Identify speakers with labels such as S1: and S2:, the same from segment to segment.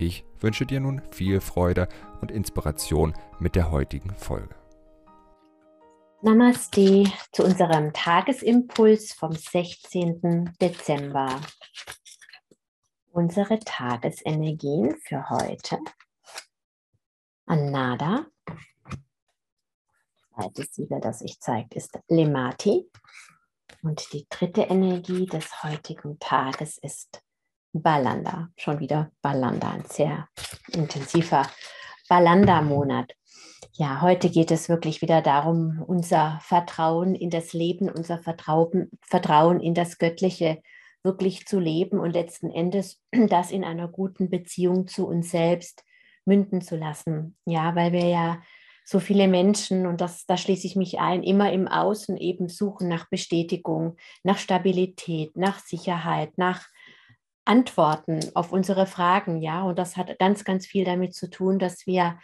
S1: Ich wünsche dir nun viel Freude und Inspiration mit der heutigen Folge.
S2: Namaste zu unserem Tagesimpuls vom 16. Dezember. Unsere Tagesenergien für heute. Anada. Das zweite Siegel, das ich zeigt, ist Lemati. Und die dritte Energie des heutigen Tages ist Balanda. Schon wieder Balanda, ein sehr intensiver Balanda-Monat. Ja, heute geht es wirklich wieder darum, unser Vertrauen in das Leben, unser Vertrauen, Vertrauen in das Göttliche wirklich zu leben und letzten Endes das in einer guten Beziehung zu uns selbst münden zu lassen. Ja, weil wir ja so viele Menschen, und das, da schließe ich mich ein, immer im Außen eben suchen nach Bestätigung, nach Stabilität, nach Sicherheit, nach Antworten auf unsere Fragen, ja. Und das hat ganz, ganz viel damit zu tun, dass wir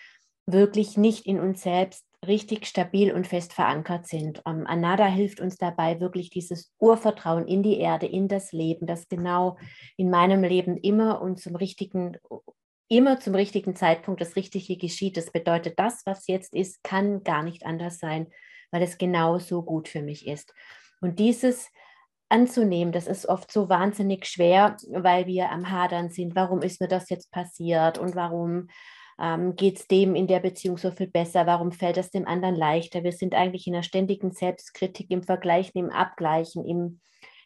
S2: wirklich nicht in uns selbst richtig stabil und fest verankert sind. Ähm, Anada hilft uns dabei, wirklich dieses Urvertrauen in die Erde, in das Leben, das genau in meinem Leben immer und zum richtigen, immer zum richtigen Zeitpunkt das Richtige geschieht. Das bedeutet, das, was jetzt ist, kann gar nicht anders sein, weil es genau so gut für mich ist. Und dieses anzunehmen, das ist oft so wahnsinnig schwer, weil wir am Hadern sind. Warum ist mir das jetzt passiert und warum ähm, geht es dem in der Beziehung so viel besser? Warum fällt es dem anderen leichter? Wir sind eigentlich in einer ständigen Selbstkritik, im Vergleichen, im Abgleichen, im,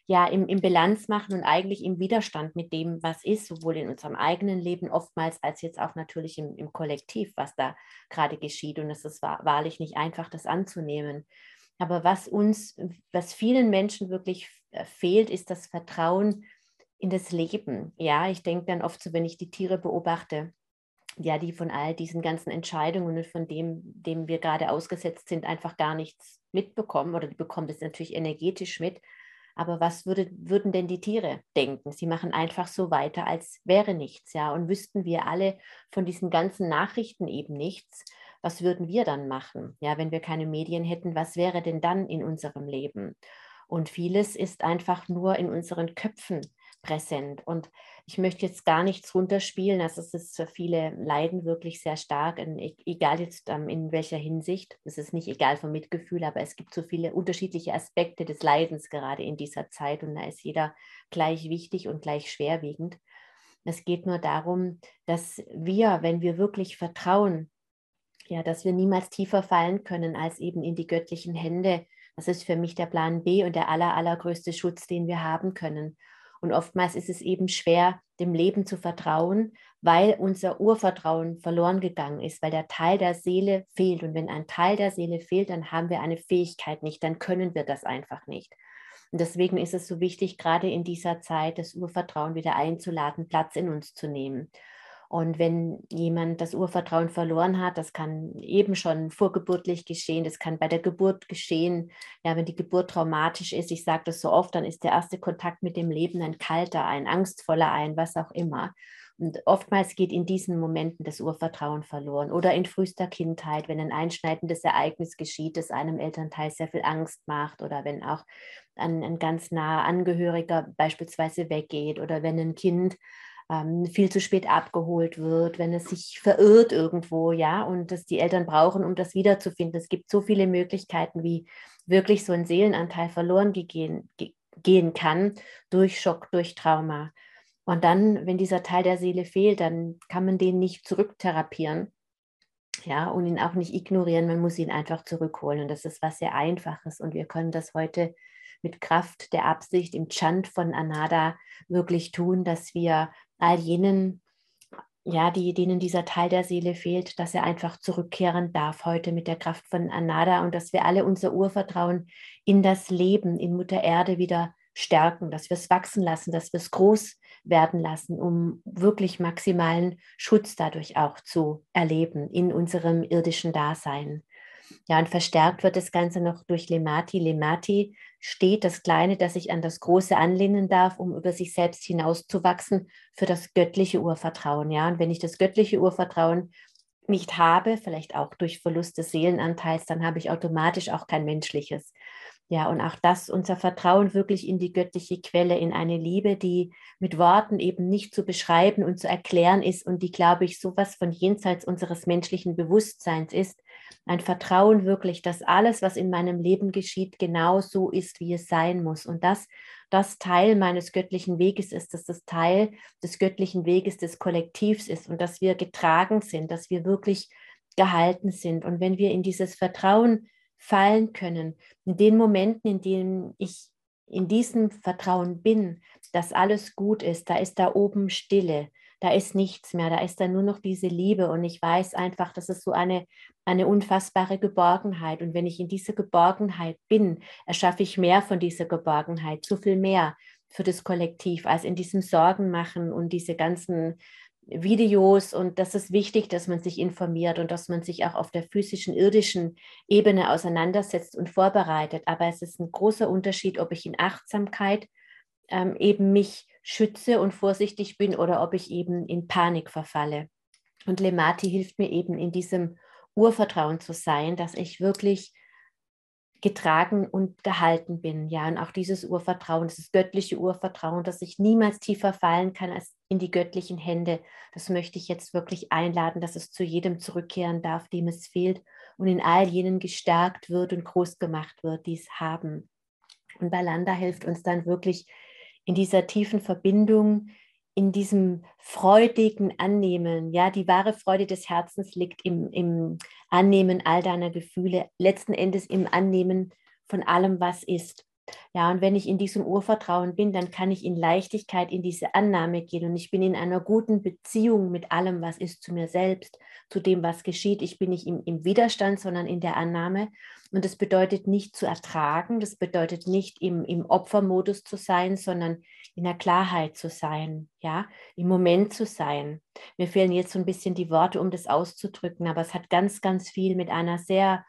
S2: ja, im, im Bilanz machen und eigentlich im Widerstand mit dem, was ist, sowohl in unserem eigenen Leben oftmals als jetzt auch natürlich im, im Kollektiv, was da gerade geschieht. Und es ist wahrlich nicht einfach, das anzunehmen. Aber was uns, was vielen Menschen wirklich äh, fehlt, ist das Vertrauen in das Leben. Ja, ich denke dann oft so, wenn ich die Tiere beobachte, ja, die von all diesen ganzen Entscheidungen und von dem, dem wir gerade ausgesetzt sind, einfach gar nichts mitbekommen oder die bekommen das natürlich energetisch mit. Aber was würde, würden denn die Tiere denken? Sie machen einfach so weiter, als wäre nichts, ja. Und wüssten wir alle von diesen ganzen Nachrichten eben nichts, was würden wir dann machen? Ja, wenn wir keine Medien hätten, was wäre denn dann in unserem Leben? Und vieles ist einfach nur in unseren Köpfen präsent. Und ich möchte jetzt gar nichts runterspielen. Also es ist für viele Leiden wirklich sehr stark, in, e, egal jetzt ähm, in welcher Hinsicht. Es ist nicht egal vom Mitgefühl, aber es gibt so viele unterschiedliche Aspekte des Leidens gerade in dieser Zeit und da ist jeder gleich wichtig und gleich schwerwiegend. Es geht nur darum, dass wir, wenn wir wirklich vertrauen, ja, dass wir niemals tiefer fallen können als eben in die göttlichen Hände. Das ist für mich der Plan B und der aller, allergrößte Schutz, den wir haben können. Und oftmals ist es eben schwer, dem Leben zu vertrauen, weil unser Urvertrauen verloren gegangen ist, weil der Teil der Seele fehlt. Und wenn ein Teil der Seele fehlt, dann haben wir eine Fähigkeit nicht, dann können wir das einfach nicht. Und deswegen ist es so wichtig, gerade in dieser Zeit das Urvertrauen wieder einzuladen, Platz in uns zu nehmen. Und wenn jemand das Urvertrauen verloren hat, das kann eben schon vorgeburtlich geschehen, das kann bei der Geburt geschehen. Ja, wenn die Geburt traumatisch ist, ich sage das so oft, dann ist der erste Kontakt mit dem Leben ein kalter, ein angstvoller, ein was auch immer. Und oftmals geht in diesen Momenten das Urvertrauen verloren oder in frühester Kindheit, wenn ein einschneidendes Ereignis geschieht, das einem Elternteil sehr viel Angst macht oder wenn auch ein, ein ganz naher Angehöriger beispielsweise weggeht oder wenn ein Kind ähm, viel zu spät abgeholt wird, wenn es sich verirrt irgendwo, ja, und das die Eltern brauchen, um das wiederzufinden. Es gibt so viele Möglichkeiten, wie wirklich so ein Seelenanteil verloren gehen, gehen kann durch Schock, durch Trauma. Und dann, wenn dieser Teil der Seele fehlt, dann kann man den nicht zurücktherapieren. Ja, und ihn auch nicht ignorieren, man muss ihn einfach zurückholen. Und das ist was sehr Einfaches. Und wir können das heute mit Kraft der Absicht im Chant von Anada wirklich tun, dass wir all jenen, ja, die, denen dieser Teil der Seele fehlt, dass er einfach zurückkehren darf heute mit der Kraft von Anada und dass wir alle unser Urvertrauen in das Leben, in Mutter Erde wieder stärken, dass wir es wachsen lassen, dass wir es groß werden lassen, um wirklich maximalen Schutz dadurch auch zu erleben in unserem irdischen Dasein. Ja, und verstärkt wird das Ganze noch durch Lemati. Lemati steht das Kleine, das sich an das Große anlehnen darf, um über sich selbst hinauszuwachsen für das göttliche Urvertrauen. Ja, und wenn ich das göttliche Urvertrauen nicht habe, vielleicht auch durch Verlust des Seelenanteils, dann habe ich automatisch auch kein menschliches. Ja, und auch das, unser Vertrauen wirklich in die göttliche Quelle, in eine Liebe, die mit Worten eben nicht zu beschreiben und zu erklären ist und die, glaube ich, sowas von jenseits unseres menschlichen Bewusstseins ist. Ein Vertrauen wirklich, dass alles, was in meinem Leben geschieht, genau so ist, wie es sein muss. Und dass das Teil meines göttlichen Weges ist, dass das Teil des göttlichen Weges des Kollektivs ist und dass wir getragen sind, dass wir wirklich gehalten sind. Und wenn wir in dieses Vertrauen fallen können. In den Momenten, in denen ich in diesem Vertrauen bin, dass alles gut ist, da ist da oben Stille, da ist nichts mehr, da ist da nur noch diese Liebe und ich weiß einfach, das ist so eine, eine unfassbare Geborgenheit und wenn ich in dieser Geborgenheit bin, erschaffe ich mehr von dieser Geborgenheit, so viel mehr für das Kollektiv als in diesem Sorgen machen und diese ganzen Videos und das ist wichtig, dass man sich informiert und dass man sich auch auf der physischen, irdischen Ebene auseinandersetzt und vorbereitet. Aber es ist ein großer Unterschied, ob ich in Achtsamkeit ähm, eben mich schütze und vorsichtig bin oder ob ich eben in Panik verfalle. Und Lemati hilft mir eben in diesem Urvertrauen zu sein, dass ich wirklich getragen und gehalten bin. Ja, und auch dieses Urvertrauen, dieses göttliche Urvertrauen, dass ich niemals tiefer fallen kann als in die göttlichen Hände. Das möchte ich jetzt wirklich einladen, dass es zu jedem zurückkehren darf, dem es fehlt und in all jenen gestärkt wird und groß gemacht wird, die es haben. Und Balanda hilft uns dann wirklich in dieser tiefen Verbindung in diesem freudigen Annehmen. Ja, die wahre Freude des Herzens liegt im, im Annehmen all deiner Gefühle, letzten Endes im Annehmen von allem, was ist. Ja, und wenn ich in diesem Urvertrauen bin, dann kann ich in Leichtigkeit in diese Annahme gehen und ich bin in einer guten Beziehung mit allem, was ist, zu mir selbst, zu dem, was geschieht. Ich bin nicht im, im Widerstand, sondern in der Annahme. Und das bedeutet nicht zu ertragen, das bedeutet nicht im, im Opfermodus zu sein, sondern in der Klarheit zu sein, ja, im Moment zu sein. Mir fehlen jetzt so ein bisschen die Worte, um das auszudrücken, aber es hat ganz, ganz viel mit einer sehr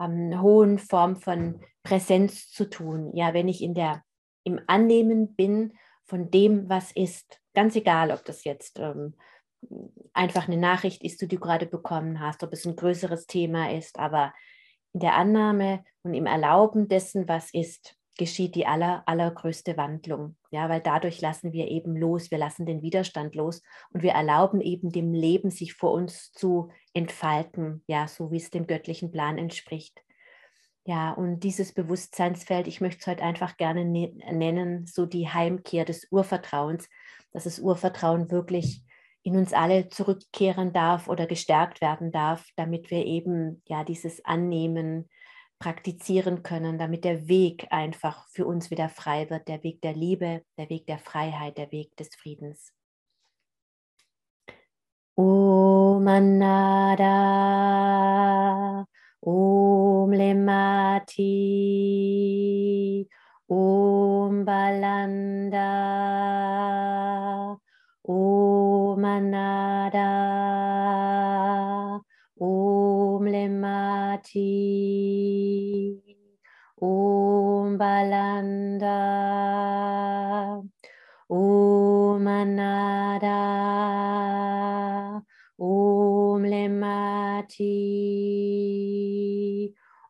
S2: ähm, hohen Form von Präsenz zu tun. Ja, wenn ich in der, im Annehmen bin von dem, was ist, ganz egal, ob das jetzt ähm, einfach eine Nachricht ist, die du gerade bekommen hast, ob es ein größeres Thema ist, aber in der Annahme und im Erlauben dessen, was ist, geschieht die aller, allergrößte Wandlung. Ja, weil dadurch lassen wir eben los, wir lassen den Widerstand los und wir erlauben eben dem Leben, sich vor uns zu entfalten, ja, so wie es dem göttlichen Plan entspricht. Ja, und dieses Bewusstseinsfeld, ich möchte es heute einfach gerne ne-, nennen, so die Heimkehr des Urvertrauens, dass das Urvertrauen wirklich in uns alle zurückkehren darf oder gestärkt werden darf, damit wir eben ja dieses Annehmen, praktizieren können, damit der Weg einfach für uns wieder frei wird, der Weg der Liebe, der Weg der Freiheit, der Weg des Friedens. Om Anada, Om Lemati, Om Balanda, Om Anada, Om Lemati. Balanda, Om Anada, Om Lemati,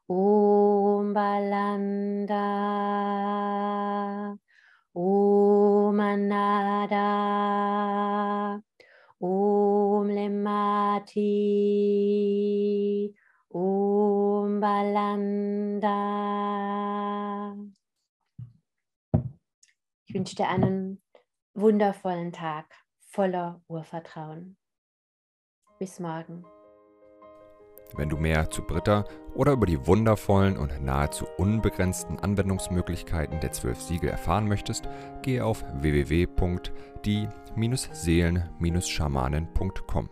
S2: Om Balanda, Om Om Lemati, Om Balanda. Wünsche dir einen wundervollen Tag voller Urvertrauen. Bis morgen.
S1: Wenn du mehr zu Britta oder über die wundervollen und nahezu unbegrenzten Anwendungsmöglichkeiten der zwölf Siegel erfahren möchtest, gehe auf www.die-seelen-schamanen.com.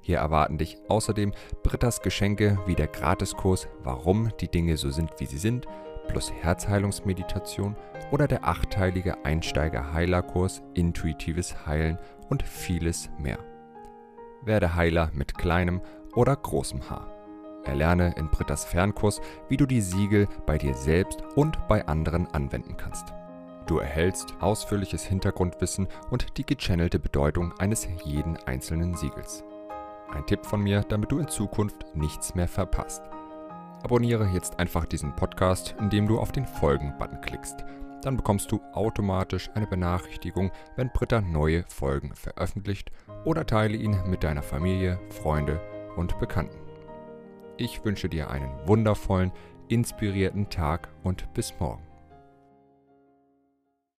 S1: Hier erwarten dich außerdem Brittas Geschenke wie der Gratiskurs Warum die Dinge so sind, wie sie sind, plus Herzheilungsmeditation oder der achteilige Einsteiger-Heilerkurs Intuitives Heilen und vieles mehr. Werde Heiler mit kleinem oder großem Haar. Erlerne in Britta's Fernkurs, wie du die Siegel bei dir selbst und bei anderen anwenden kannst. Du erhältst ausführliches Hintergrundwissen und die gechannelte Bedeutung eines jeden einzelnen Siegels. Ein Tipp von mir, damit du in Zukunft nichts mehr verpasst. Abonniere jetzt einfach diesen Podcast, indem du auf den Folgen-Button klickst. Dann bekommst du automatisch eine Benachrichtigung, wenn Britta neue Folgen veröffentlicht oder teile ihn mit deiner Familie, Freunde und Bekannten. Ich wünsche dir einen wundervollen, inspirierten Tag und bis morgen.